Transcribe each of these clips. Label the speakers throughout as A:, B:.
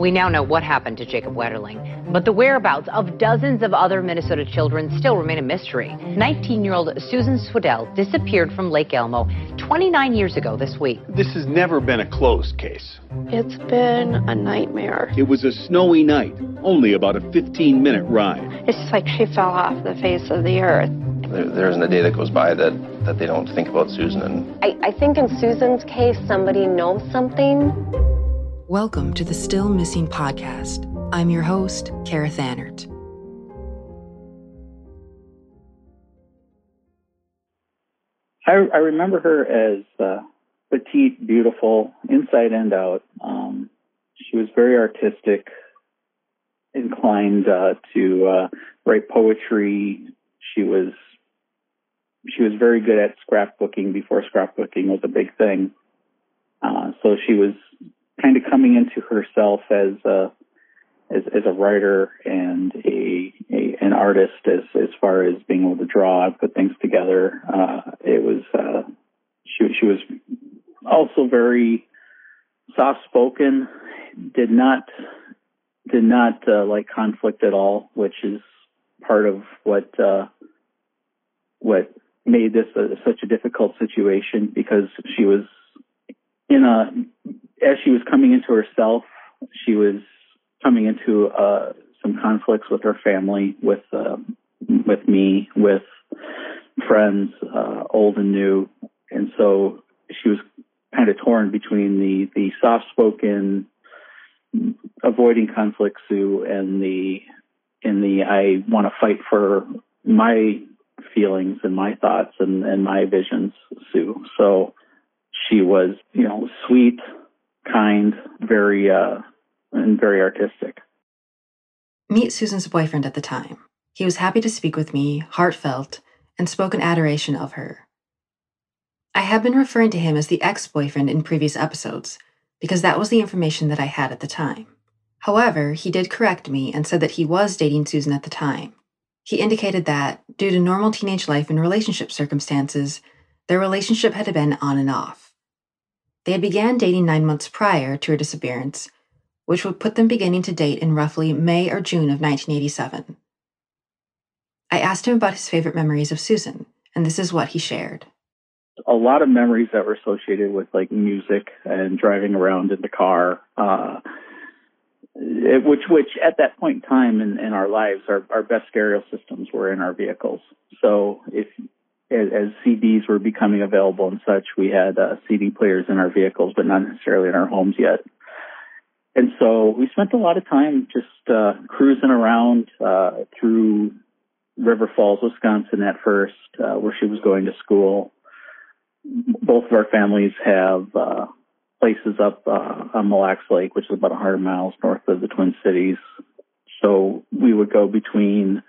A: We now know what happened to Jacob Wetterling, but the whereabouts of dozens of other Minnesota children still remain a mystery. 19-year-old Susan Swedell disappeared from Lake Elmo 29 years ago this week.
B: This has never been a closed case.
C: It's been a nightmare.
D: It was a snowy night, only about a 15-minute ride.
C: It's just like she fell off the face of the earth.
E: There, there isn't a day that goes by that, that they don't think about Susan. And
F: I, I think in Susan's case, somebody knows something.
G: Welcome to the Still Missing podcast. I'm your host, Kara Thannert.
H: I, I remember her as uh, petite, beautiful, inside and out. Um, she was very artistic, inclined uh, to uh, write poetry. She was she was very good at scrapbooking before scrapbooking was a big thing. Uh, so she was kind of coming into herself as a as, as a writer and a, a an artist as as far as being able to draw and put things together. Uh, it was uh, she she was also very soft spoken. Did not did not uh, like conflict at all, which is part of what uh, what made this a, such a difficult situation because she was in a as she was coming into herself, she was coming into uh, some conflicts with her family, with uh, with me, with friends, uh, old and new, and so she was kind of torn between the the soft spoken, avoiding conflict Sue and the in the I want to fight for my feelings and my thoughts and, and my visions Sue. So she was, you know, sweet, kind, very, uh, and very artistic.
G: Meet Susan's boyfriend at the time. He was happy to speak with me, heartfelt, and spoke in adoration of her. I have been referring to him as the ex boyfriend in previous episodes because that was the information that I had at the time. However, he did correct me and said that he was dating Susan at the time. He indicated that, due to normal teenage life and relationship circumstances, their relationship had been on and off. They had began dating nine months prior to her disappearance, which would put them beginning to date in roughly May or June of 1987. I asked him about his favorite memories of Susan, and this is what he shared.
H: A lot of memories that were associated with like music and driving around in the car, uh, which which at that point in time in, in our lives, our, our best stereo systems were in our vehicles. So if as, as CDs were becoming available and such, we had uh, CD players in our vehicles, but not necessarily in our homes yet. And so we spent a lot of time just uh, cruising around uh, through River Falls, Wisconsin at first, uh, where she was going to school. Both of our families have uh, places up uh, on Mille Lacs Lake, which is about 100 miles north of the Twin Cities. So we would go between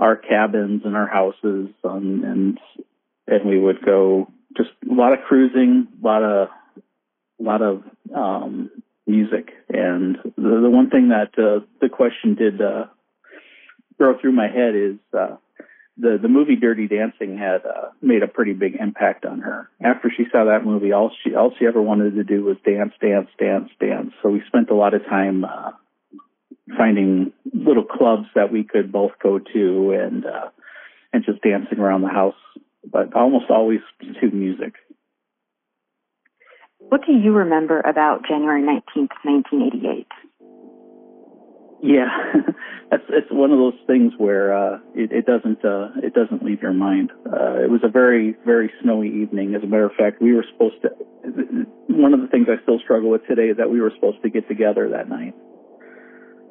H: our cabins and our houses, um, and and we would go just a lot of cruising, a lot of a lot of um, music, and the, the one thing that uh, the question did uh, throw through my head is uh, the the movie Dirty Dancing had uh, made a pretty big impact on her. After she saw that movie, all she all she ever wanted to do was dance, dance, dance, dance. So we spent a lot of time uh, finding little clubs that we could both go to and uh, and just dancing around the house, but almost always to music.
I: What do you remember about January 19th, 1988?
H: Yeah, that's it's one of those things where uh, it, it doesn't uh, it doesn't leave your mind. Uh, it was a very very snowy evening. As a matter of fact, we were supposed to. One of the things I still struggle with today is that we were supposed to get together that night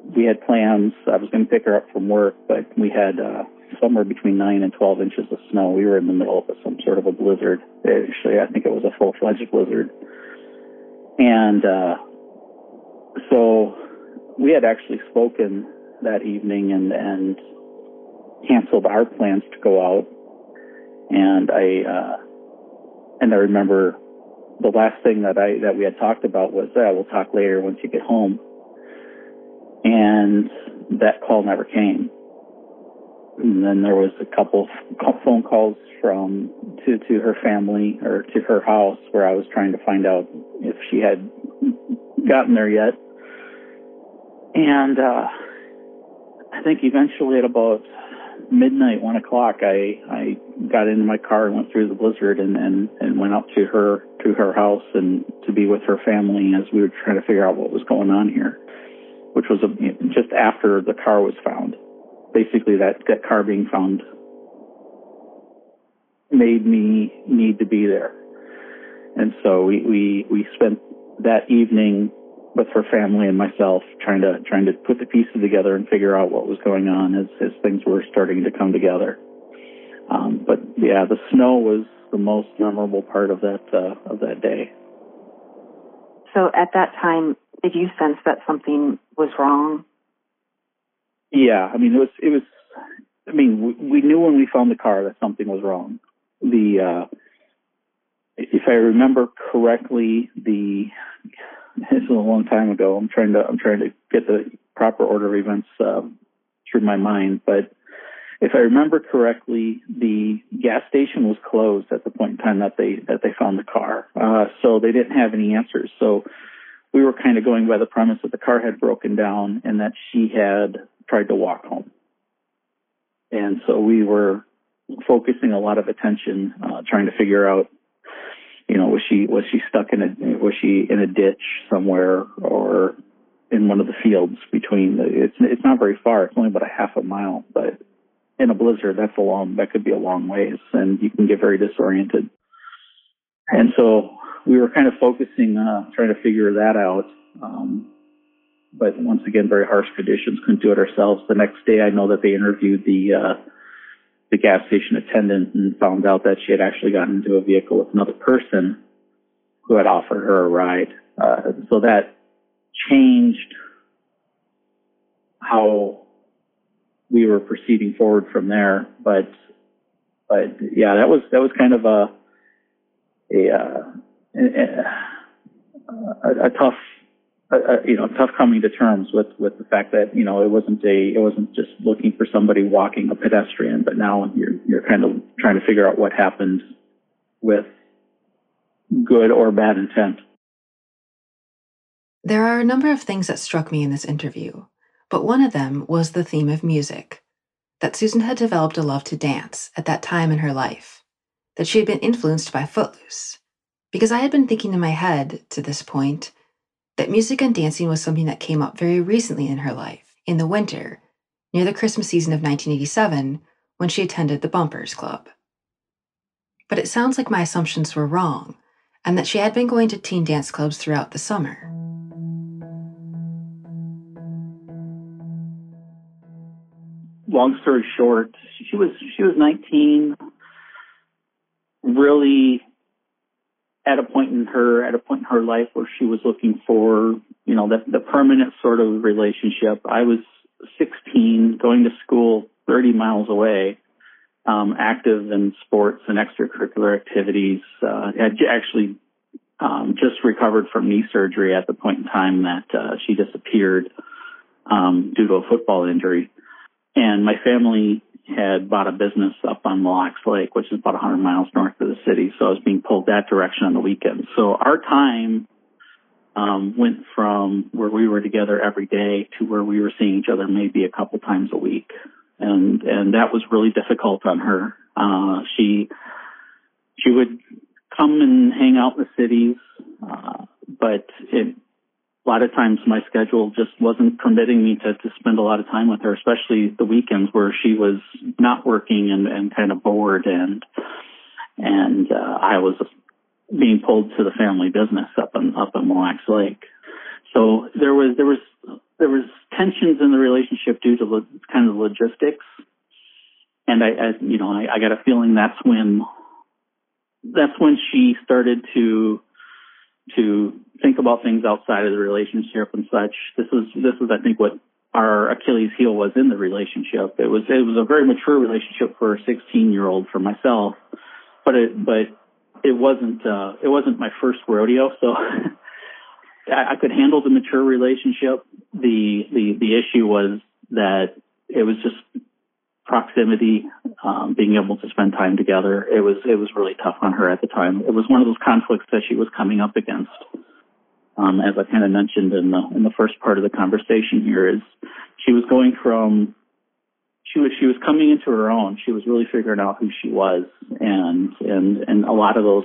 H: we had plans. I was going to pick her up from work, but we had uh, somewhere between nine and twelve inches of snow. We were in the middle of some sort of a blizzard. Actually, I think it was a full-fledged blizzard, and uh, so we had actually spoken that evening and and canceled our plans to go out. And I uh, and I remember the last thing that I that we had talked about was, "Yeah, we'll talk later once you get home." And that call never came. And then there was a couple phone calls from to to her family or to her house where I was trying to find out if she had gotten there yet. And uh, I think eventually at about midnight, one o'clock, I I got into my car and went through the blizzard and and, and went up to her to her house and to be with her family as we were trying to figure out what was going on here, which was just after the car was found. Basically, that that car being found made me need to be there, and so we we we spent that evening with her family and myself trying to trying to put the pieces together and figure out what was going on as as things were starting to come together. Um, but yeah, the snow was the most memorable part of that uh, of that day.
I: So at that time, did you sense that something was wrong?
H: Yeah, I mean it was it was. I mean we, we knew when we found the car that something was wrong. The uh, if I remember correctly, the this was a long time ago. I'm trying to I'm trying to get the proper order of events uh, through my mind, but if I remember correctly, the gas station was closed at the point in time that they that they found the car, uh, so they didn't have any answers. So we were kind of going by the premise that the car had broken down and that she had tried to walk home, and so we were focusing a lot of attention uh, trying to figure out you know, was she was she stuck in a was she in a ditch somewhere or in one of the fields between the, it's it's not very far. It's only about a half a mile, but in a blizzard, that's a long that could be a long ways, and you can get very disoriented. And so we were kind of focusing, uh, trying to figure that out. Um, but once again, very harsh conditions. Couldn't do it ourselves. The next day, I know that they interviewed the uh, the gas station attendant and found out that she had actually gotten into a vehicle with another person who had offered her a ride. Uh, so that changed how we were proceeding forward from there. But, but yeah, that was, that was kind of a, a, uh, a, a, a tough uh, you know, tough coming to terms with with the fact that you know it wasn't a it wasn't just looking for somebody walking a pedestrian, but now you're you're kind of trying to figure out what happened with good or bad intent.
G: There are a number of things that struck me in this interview, but one of them was the theme of music. That Susan had developed a love to dance at that time in her life, that she had been influenced by Footloose. Because I had been thinking in my head to this point that music and dancing was something that came up very recently in her life, in the winter, near the Christmas season of 1987, when she attended the Bumpers Club. But it sounds like my assumptions were wrong, and that she had been going to teen dance clubs throughout the summer.
H: Long story short, she was she was 19, really at a point in her at a point in her life where she was looking for you know the the permanent sort of relationship. I was 16, going to school 30 miles away, um, active in sports and extracurricular activities. Uh, had actually um, just recovered from knee surgery at the point in time that uh, she disappeared um, due to a football injury, and my family had bought a business up on Mille Lacs Lake, which is about 100 miles north of the city. So I was being pulled that direction on the weekends. So our time um, went from where we were together every day to where we were seeing each other maybe a couple times a week, and and that was really difficult on her. Uh, she she would come and hang out in the cities, uh, but it a lot of times my schedule just wasn't permitting me to, to spend a lot of time with her, especially the weekends where she was not working and, and kind of bored and, and, uh, I was being pulled to the family business up in, up in Mille Lacs Lake. So there was, there was, there was tensions in the relationship due to lo- kind of logistics. And I, I you know, I, I got a feeling that's when, that's when she started to, to think about things outside of the relationship and such. This was this was I think what our Achilles heel was in the relationship. It was it was a very mature relationship for a 16 year old for myself, but it but it wasn't uh, it wasn't my first rodeo, so I, I could handle the mature relationship. The the the issue was that it was just proximity, um, being able to spend time together. It was it was really tough on her at the time. It was one of those conflicts that she was coming up against. um, as I kind of mentioned in the in the first part of the conversation here, is she was going from she was she was coming into her own. She was really figuring out who she was, and and and a lot of those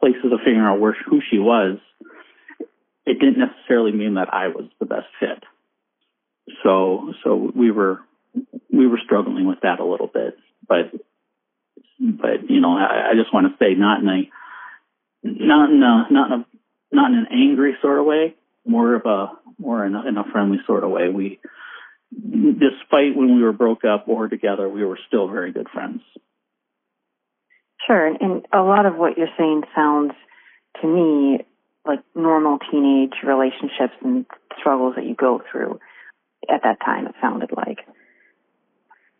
H: places of figuring out where who she was, it didn't necessarily mean that I was the best fit. So so we were we were struggling with that a little bit, but but you know I, I just want to say not in a not in a not in a not in an angry sort of way, more of a more in a, in a friendly sort of way. We despite when we were broke up or together, we were still very good friends.
I: Sure, and a lot of what you're saying sounds to me like normal teenage relationships and struggles that you go through at that time, it sounded like.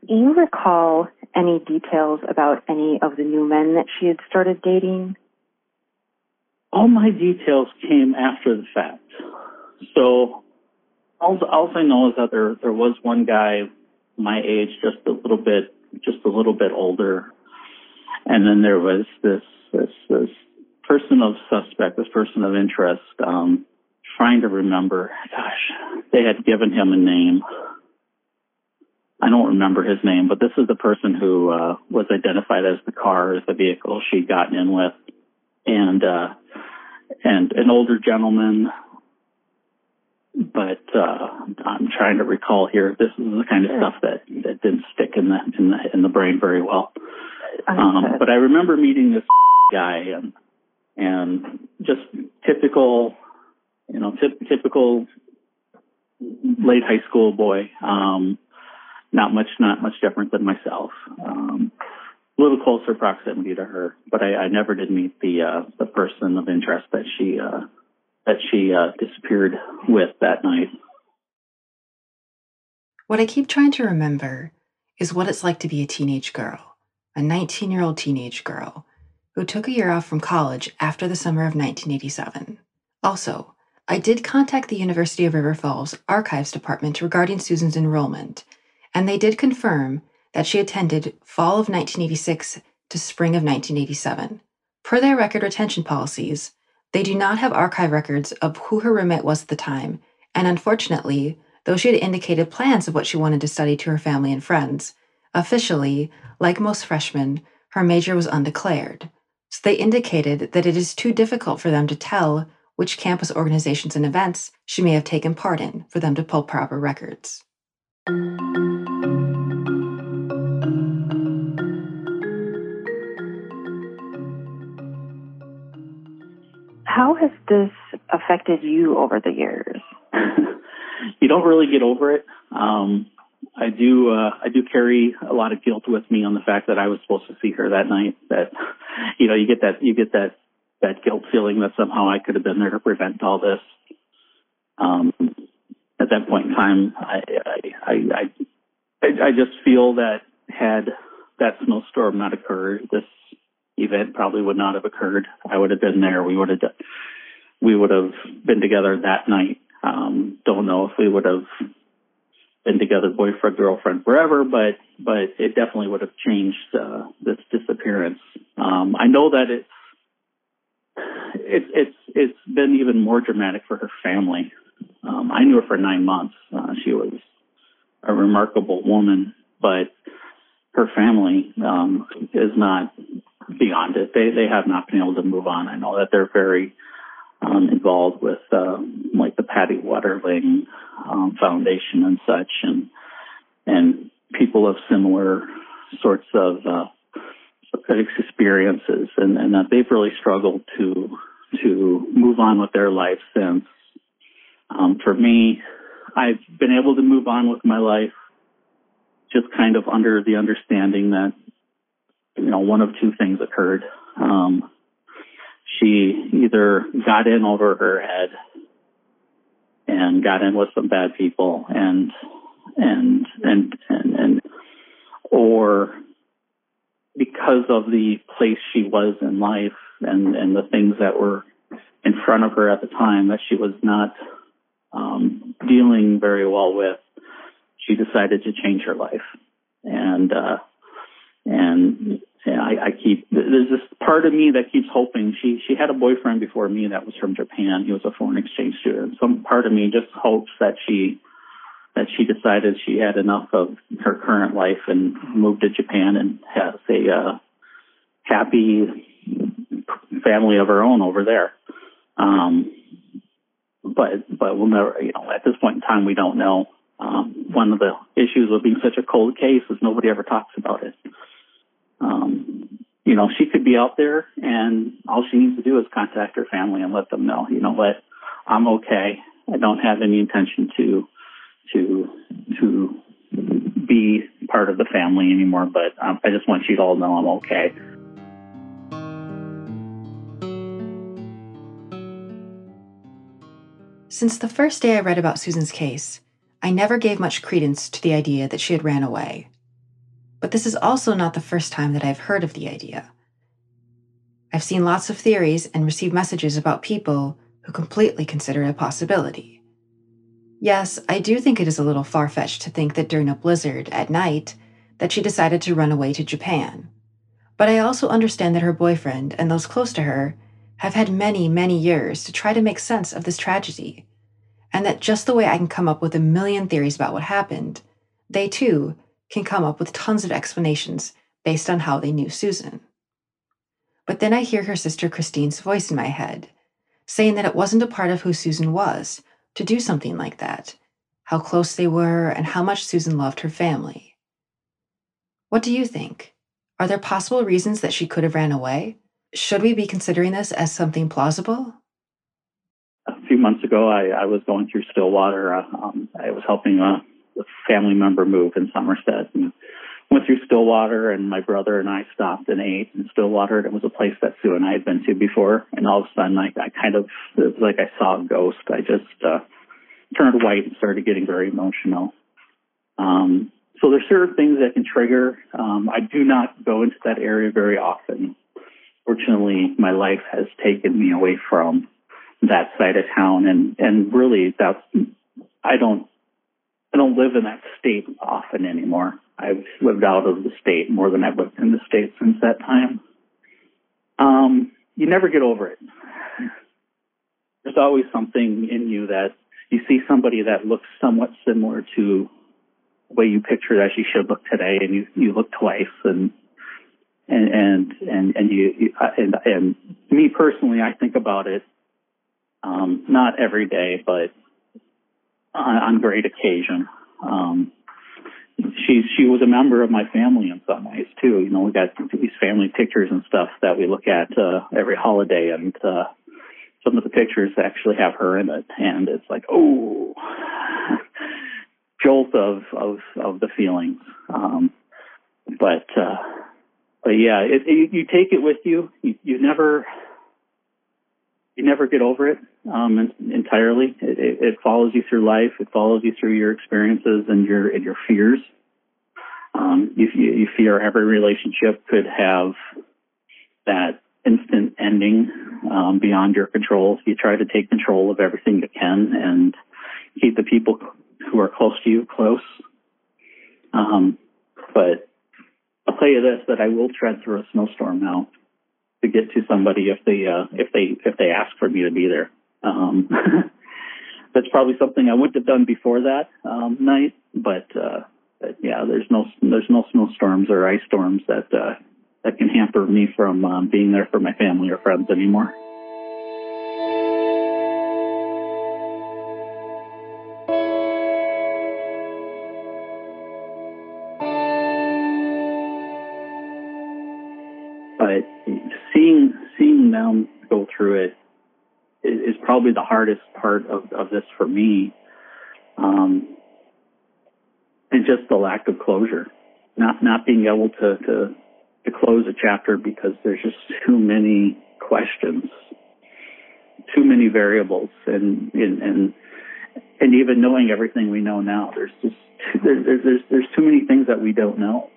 I: Do you recall any details about any of the new men that she had started dating?
H: All my details came after the fact. So all, all I know is that there there was one guy my age, just a little bit, just a little bit older, and then there was this this this person of suspect, this person of interest. Um, trying to remember. Gosh, they had given him a name. I don't remember his name, but this is the person who uh, was identified as the car, as the vehicle she'd gotten in with, and uh, and an older gentleman but uh, I'm trying to recall here. This is the kind of stuff that that didn't stick in the in the in the brain very well. Um, but I remember meeting this guy and and just typical, you know, t- typical late high school boy. Um, not much, not much different than myself. Um, a little closer proximity to her, but I, I never did meet the uh, the person of interest that she uh, that she uh, disappeared with that night.
G: What I keep trying to remember is what it's like to be a teenage girl, a 19 year old teenage girl who took a year off from college after the summer of 1987. Also, I did contact the University of River Falls Archives Department regarding Susan's enrollment, and they did confirm that she attended fall of 1986 to spring of 1987. Per their record retention policies, they do not have archive records of who her roommate was at the time, and unfortunately, though she had indicated plans of what she wanted to study to her family and friends, officially, like most freshmen, her major was undeclared. So they indicated that it is too difficult for them to tell which campus organizations and events she may have taken part in for them to pull proper records.
I: How has this affected you over the years?
H: you don't really get over it. Um, I do. Uh, I do carry a lot of guilt with me on the fact that I was supposed to see her that night. That, you know, you get that you get that that guilt feeling that somehow I could have been there to prevent all this. Um, at that point in time, I I, I I just feel that had that snowstorm not occurred, this event probably would not have occurred. I would have been there. We would have we would have been together that night. Um, don't know if we would have been together, boyfriend, girlfriend, forever, but but it definitely would have changed uh, this disappearance. Um, I know that it's it's it's it's been even more dramatic for her family. Um, I knew her for nine months. Uh, she was a remarkable woman, but her family um, is not beyond it. They they have not been able to move on. I know that they're very um, involved with um, like the Patty Wetterling um, Foundation and such, and and people of similar sorts of uh, experiences, and, and that they've really struggled to to move on with their life since. Um, for me, I've been able to move on with my life just kind of under the understanding that you know, one of two things occurred. Um, she either got in over her head and got in with some bad people and and and and, and or because of the place she was in life and and the things that were in front of her at the time that she was not um, dealing very well with, she decided to change her life and uh, and and I, I keep there's this part of me that keeps hoping she she had a boyfriend before me that was from Japan. He was a foreign exchange student. Some part of me just hopes that she that she decided she had enough of her current life and moved to Japan and has a uh, happy family of her own over there. Um, but but we'll never you know at this point in time we don't know. Um, one of the issues with being such a cold case is nobody ever talks about it. Um, you know, she could be out there and all she needs to do is contact her family and let them know, you know what, I'm okay. I don't have any intention to, to, to be part of the family anymore, but um, I just want you to all know I'm okay.
G: Since the first day I read about Susan's case, I never gave much credence to the idea that she had ran away. But this is also not the first time that I've heard of the idea. I've seen lots of theories and received messages about people who completely consider it a possibility. Yes, I do think it is a little far fetched to think that during a blizzard at night that she decided to run away to Japan. But I also understand that her boyfriend and those close to her have had many, many years to try to make sense of this tragedy, and that just the way I can come up with a million theories about what happened, they too can come up with tons of explanations based on how they knew Susan. But then I hear her sister Christine's voice in my head, saying that it wasn't a part of who Susan was to do something like that, how close they were, and how much Susan loved her family. What do you think? Are there possible reasons that she could have ran away? Should we be considering this as something plausible?
H: A few months ago, I, I was going through Stillwater. Uh, um, I was helping a, a, family member move in Somerset and went through Stillwater. And my brother and I stopped and ate in Stillwater. It was a place that Sue and I had been to before. And all of a sudden, I, I kind of it was like I saw a ghost. I just uh, turned white and started getting very emotional. Um, so there's certain things that can trigger. Um, I do not go into that area very often fortunately, my life has taken me away from that side of town, and and really, that's I don't I don't live in that state often anymore. I've lived out of the state more than I've lived in the state since that time. Um, you never get over it. There's always something in you that you see somebody that looks somewhat similar to the way you picture that she should look today, and you you look twice and and and and and you and and me personally, I think about it um, not every day, but on, on great occasion. Um, she she was a member of my family in some ways too. You know, we got these family pictures and stuff that we look at uh, every holiday, and uh, some of the pictures actually have her in it, and it's like, oh, jolt of of of the feelings. Um, but uh, but yeah, it, it, you take it with you. You, you never, you never get over it um, entirely. It, it, it, follows you through life. It follows you through your experiences and your and your fears. Um, you, you fear every relationship could have that instant ending um, beyond your control. You try to take control of everything you can and keep the people who are close to you close. Um, but I'll tell you this: that I will tread through a snowstorm now to get to somebody if they uh, if they if they ask for me to be there. Um, that's probably something I wouldn't have done before that um, night, but, uh, but yeah, there's no there's no snowstorms or ice storms that uh, that can hamper me from um, being there for my family or friends anymore. Through it is, probably the hardest part of, of this for me. Um, and just the lack of closure, not not being able to, to to close a chapter because there's just too many questions, too many variables, and and and, and even knowing everything we know now, there's just there's there's there's too many things that we don't know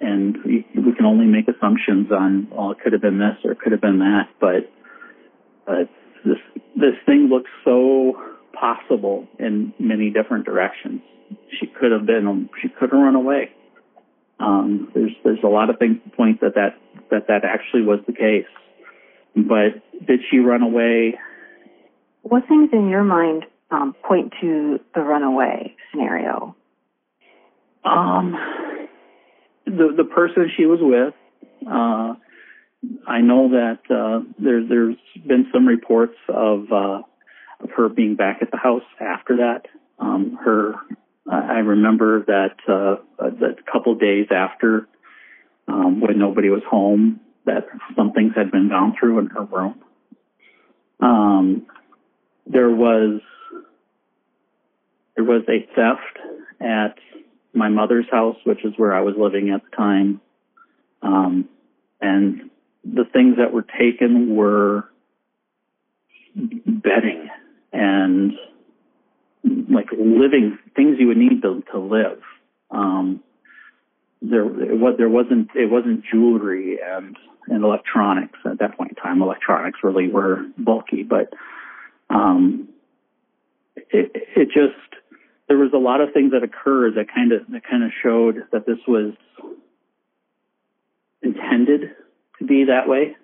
H: and we, we can only make assumptions on, well, it could have been this or it could have been that, but, but this, this thing looks so possible in many different directions. She could have been, she could have run away. Um, there's, there's a lot of things to point that that that that actually was the case. But did she run away?
I: What things in your mind um, point to the runaway scenario?
H: Um, the the person she was with. Uh, I know that uh, there, there's been some reports of uh, of her being back at the house after that. Um, her, I remember that uh, that couple days after, um, when nobody was home, that some things had been gone through in her room. Um, there was there was a theft at my mother's house, which is where I was living at the time. Um, and the things that were taken were bedding and like living things you would need to, to live. Um, there, there wasn't, it wasn't jewelry and, and electronics at that point in time. Electronics really were bulky, but, um, it, it just, there was a lot of things that occurred that kind of that kind of showed that this was intended to be that way.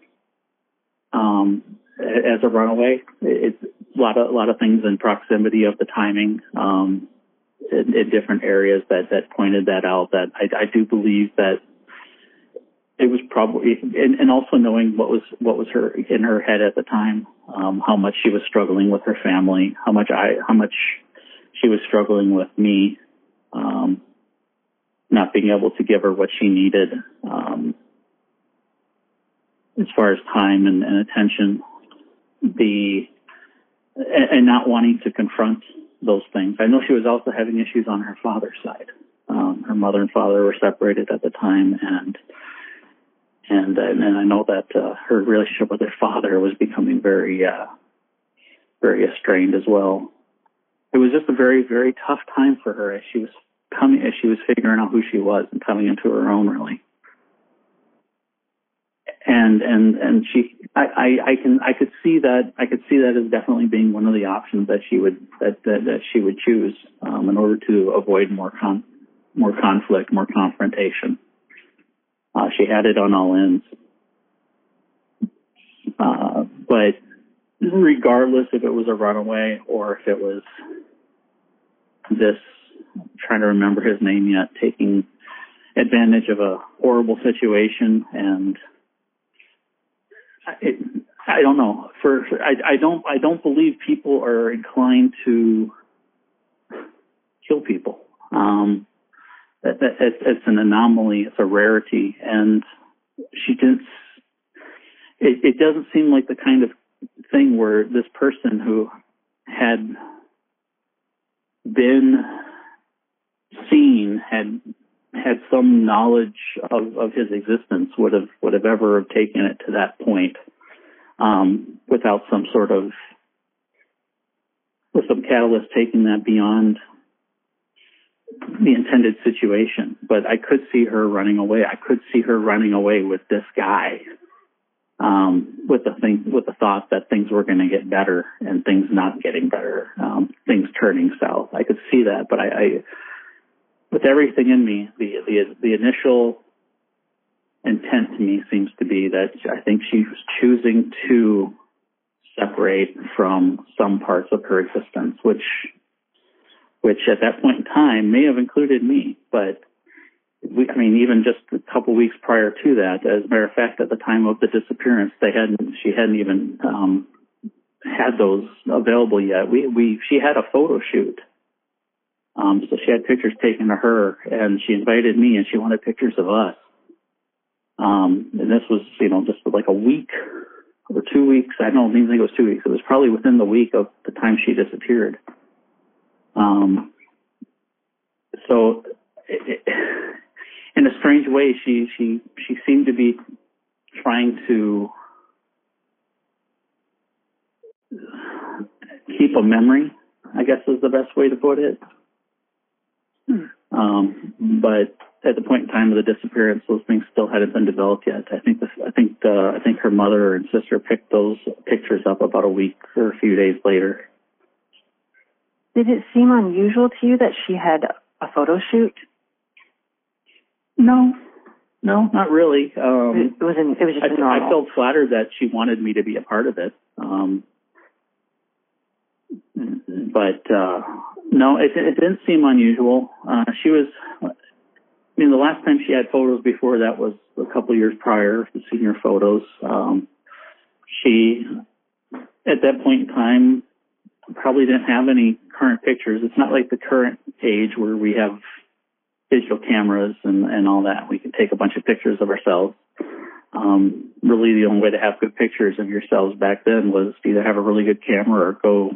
H: Um, as a runaway, it's a lot of a lot of things in proximity of the timing um, in, in, different areas that that pointed that out. That I, I do believe that it was probably and, and, also knowing what was what was her in her head at the time, um, how much she was struggling with her family, how much I how much she was struggling with me, um, not being able to give her what she needed, um, as far as time and, and attention, the, and, not wanting to confront those things. I know she was also having issues on her father's side. Um, her mother and father were separated at the time and, and, and I know that, uh, her relationship with her father was becoming very, uh, very strained as well it was just a very, very tough time for her as she was coming, as she was figuring out who she was and coming into her own, really. And and and she, I, I, I can, I could see that, I could see that as definitely being one of the options that she would that that, that she would choose um, in order to avoid more con, more conflict, more confrontation. Uh, she had it on all ends. Uh, but regardless if it was a runaway or if it was this, I'm trying to remember his name yet, taking advantage of a horrible situation and it, I don't know. For, I, I don't I don't believe people are inclined to kill people. Um, it, it's an anomaly. It's a rarity, and she didn't. It, it doesn't seem like the kind of thing where this person who had been seen had had some knowledge of, of his existence would have would have ever have taken it to that point um, without some sort of with some catalyst taking that beyond the intended situation. But I could see her running away. I could see her running away with this guy um, with the thing, with the thought that things were going to get better and things not getting better, um, things turning south. I could see that, but I, I, with everything in me, the, the, the initial intent to me seems to be that I think she was choosing to separate from some parts of her existence, which, which at that point in time may have included me, but we, I mean, even just a couple weeks prior to that, as a matter of fact, at the time of the disappearance, they hadn't, she hadn't even, um, had those available yet. We, we, she had a photo shoot. Um, so she had pictures taken of her and she invited me and she wanted pictures of us. Um, and this was, you know, just like a week or two weeks. I don't even think it was two weeks. It was probably within the week of the time she disappeared. Um, so it, it, in a strange way, she she she seemed to be trying to keep a memory. I guess is the best way to put it. Hmm. Um, but at the point in time of the disappearance, those things still hadn't been developed yet. I think I think uh, I think her mother and sister picked those pictures up about a week or a few days later.
I: Did it seem unusual to you that she had a photo shoot?
H: No, No, not really. Um,
I: it was an, it was just
H: I,
I: normal.
H: I felt flattered that she wanted me to be a part of it. Um, but uh, no, it, it didn't seem unusual. Uh, she was. I mean, the last time she had photos before that was a couple years prior, the senior photos. Um, she, at that point in time, probably didn't have any current pictures. It's not like the current age where we have digital cameras and, and all that. We can take a bunch of pictures of ourselves. Um, really, the only way to have good pictures of yourselves back then was either have a really good camera or go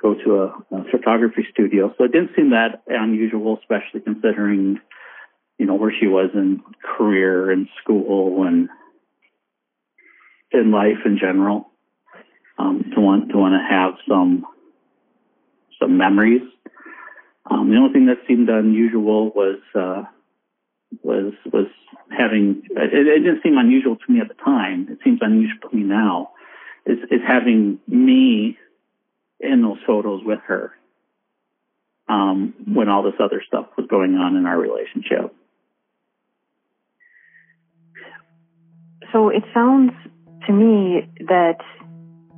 H: go to a, a photography studio. So it didn't seem that unusual, especially considering, you know, where she was in career and school and in life in general. Um, to want to want to have some some memories. Um, the only thing that seemed unusual was uh, was was having it, it didn't seem unusual to me at the time. It seems unusual to me now. Is is having me in those photos with her um, when all this other stuff was going on in our relationship.
I: So it sounds to me that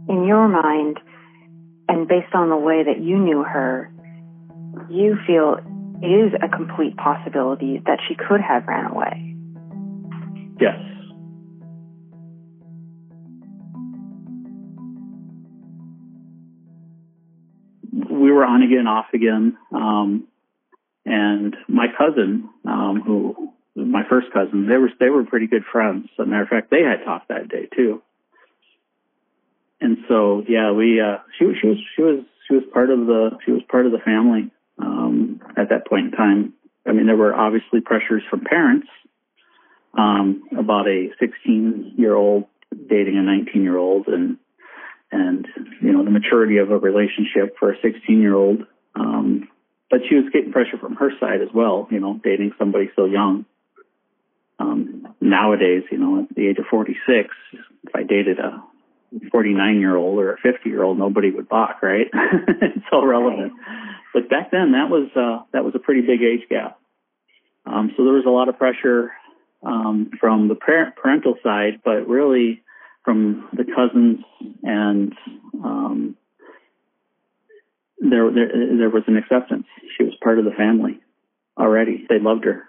I: in your mind, and based on the way that you knew her, you feel it is a complete possibility that she could have ran away.
H: Yes. We were on again, off again. Um, and my cousin, um, who my first cousin, they were they were pretty good friends. As a matter of fact, they had talked that day too. And so, yeah, we uh, she she was she was she was part of the she was part of the family um, at that point in time. I mean, there were obviously pressures from parents um, about a 16 year old dating a 19 year old, and and you know the maturity of a relationship for a 16 year old. Um, but she was getting pressure from her side as well. You know, dating somebody so young. Um, nowadays, you know, at the age of 46, if I dated a 49 year old or a 50 year old, nobody would balk, right? it's all relevant. But back then, that was uh, that was a pretty big age gap. Um, so there was a lot of pressure um, from the parent, parental side, but really from the cousins and um, there, there there was an acceptance. She was part of the family already. They loved her.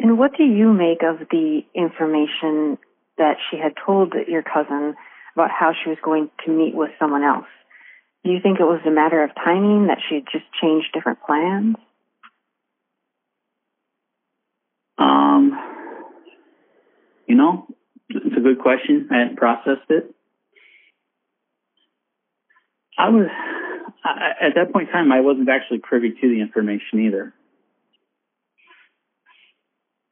I: And what do you make of the information that she had told your cousin about how she was going to meet with someone else? Do you think it was a matter of timing that she had just changed different plans?
H: Um, you know, it's a good question. I hadn't processed it. I was I, at that point in time. I wasn't actually privy to the information either.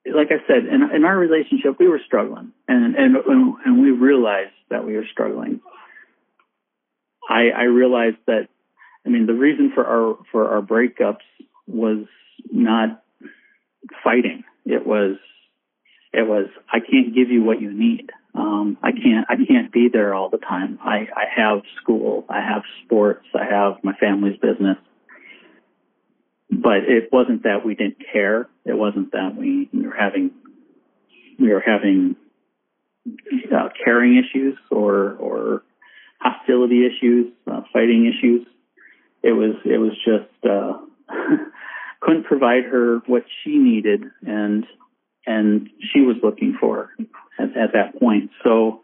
H: Like I said, in, in our relationship, we were struggling, and and and we realized that we were struggling. I I realized that. I mean, the reason for our for our breakups was not fighting. It was it was I can't give you what you need. Um, I can't I can't be there all the time. I, I have school, I have sports, I have my family's business. But it wasn't that we didn't care. It wasn't that we, we were having we were having uh, caring issues or or hostility issues, uh, fighting issues. It was it was just uh, couldn't provide her what she needed and and she was looking for at, at that point. So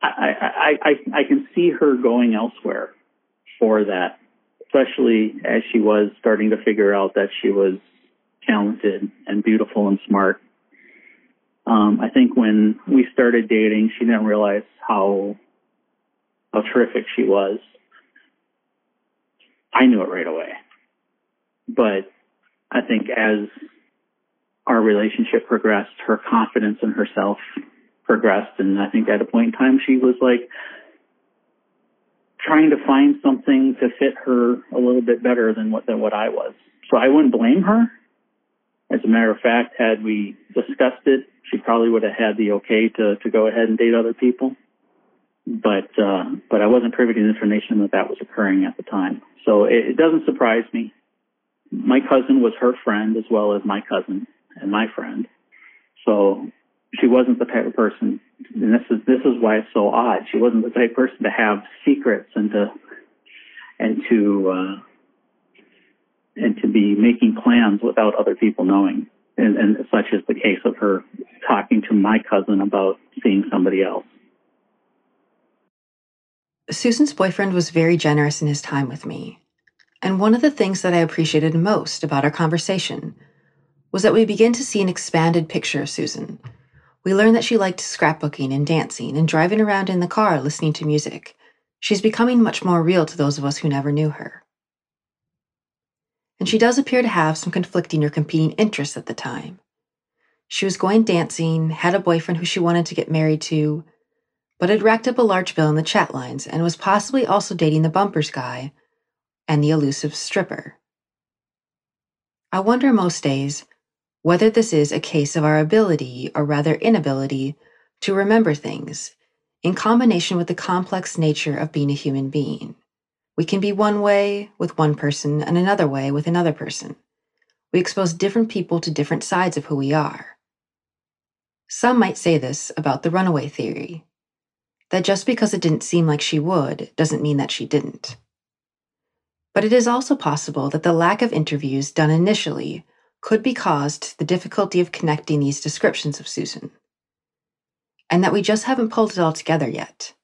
H: I, I, I, I can see her going elsewhere for that, especially as she was starting to figure out that she was talented and beautiful and smart. Um, I think when we started dating, she didn't realize how how terrific she was. I knew it right away, but I think as our relationship progressed, her confidence in herself progressed, and I think at a point in time she was like trying to find something to fit her a little bit better than what than what I was. So I wouldn't blame her. As a matter of fact, had we discussed it, she probably would have had the okay to to go ahead and date other people. But uh, but I wasn't privy to the information that that was occurring at the time. So it, it doesn't surprise me. my cousin was her friend as well as my cousin and my friend. So she wasn't the type of person, and this is this is why it's so odd. She wasn't the type of person to have secrets and to and to uh, and to be making plans without other people knowing. And, and such is the case of her talking to my cousin about seeing somebody else.
G: Susan's boyfriend was very generous in his time with me. And one of the things that I appreciated most about our conversation was that we begin to see an expanded picture of Susan. We learn that she liked scrapbooking and dancing and driving around in the car listening to music. She's becoming much more real to those of us who never knew her. And she does appear to have some conflicting or competing interests at the time. She was going dancing, had a boyfriend who she wanted to get married to, but had racked up a large bill in the chat lines and was possibly also dating the bumpers guy and the elusive stripper. I wonder most days whether this is a case of our ability, or rather inability, to remember things, in combination with the complex nature of being a human being. We can be one way with one person and another way with another person. We expose different people to different sides of who we are. Some might say this about the runaway theory that just because it didn't seem like she would doesn't mean that she didn't. But it is also possible that the lack of interviews done initially could be caused the difficulty of connecting these descriptions of Susan, and that we just haven't pulled it all together yet.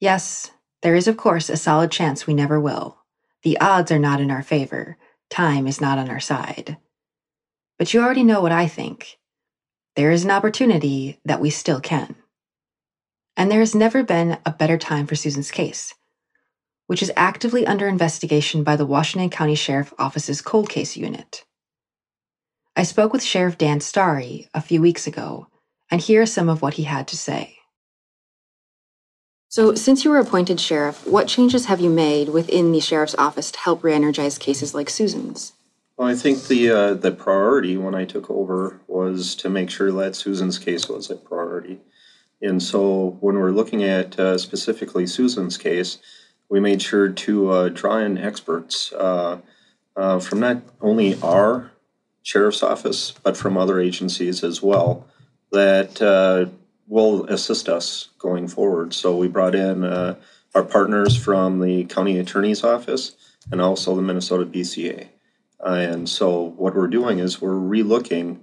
G: Yes, there is, of course, a solid chance we never will. The odds are not in our favor, time is not on our side. But you already know what I think. There is an opportunity that we still can. And there has never been a better time for Susan's case, which is actively under investigation by the Washington County Sheriff Office's Cold Case Unit. I spoke with Sheriff Dan Starry a few weeks ago, and here are some of what he had to say. So, since you were appointed sheriff, what changes have you made within the sheriff's office to help re-energize cases like Susan's?
E: Well, I think the uh, the priority when I took over was to make sure that Susan's case was a priority. And so when we're looking at uh, specifically Susan's case, we made sure to uh, draw in experts uh, uh, from not only our sheriff's office, but from other agencies as well that uh, will assist us going forward. So we brought in uh, our partners from the county attorney's office and also the Minnesota BCA. and so what we're doing is we're relooking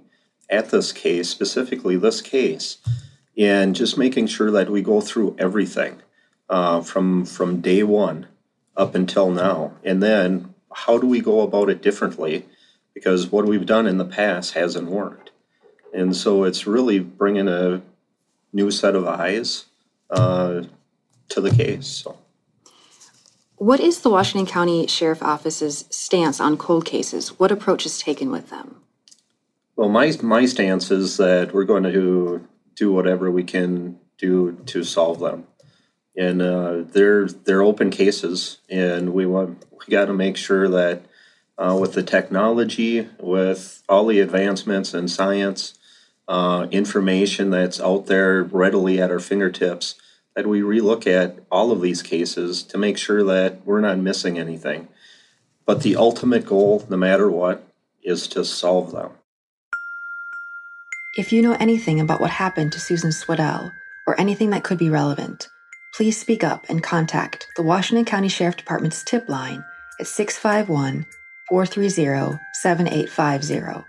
E: at this case, specifically this case, and just making sure that we go through everything uh, from from day one up until now, and then how do we go about it differently? Because what we've done in the past hasn't worked, and so it's really bringing a new set of eyes uh, to the case. So.
G: What is the Washington County Sheriff Office's stance on cold cases? What approach is taken with them?
E: Well, my my stance is that we're going to do whatever we can do to solve them. And uh, they're they're open cases, and we want we got to make sure that uh, with the technology, with all the advancements in science, uh, information that's out there readily at our fingertips, that we relook at all of these cases to make sure that we're not missing anything. But the ultimate goal, no matter what, is to solve them.
G: If you know anything about what happened to Susan Swedell or anything that could be relevant, please speak up and contact the Washington County Sheriff Department's tip line at 651 430 7850.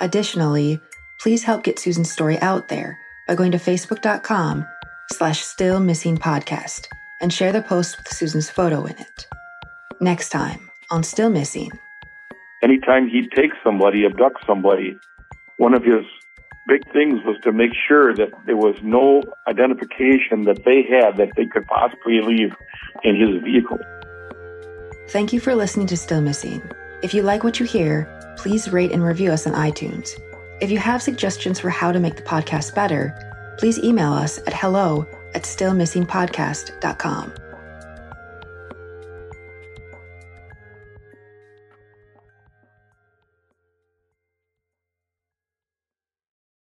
G: Additionally, please help get Susan's story out there by going to facebook.com slash still missing podcast and share the post with Susan's photo in it. Next time on Still Missing.
J: Anytime he'd take somebody, abduct somebody, one of his big things was to make sure that there was no identification that they had that they could possibly leave in his vehicle.
G: Thank you for listening to Still Missing. If you like what you hear, please rate and review us on iTunes. If you have suggestions for how to make the podcast better, please email us at hello at stillmissingpodcast.com.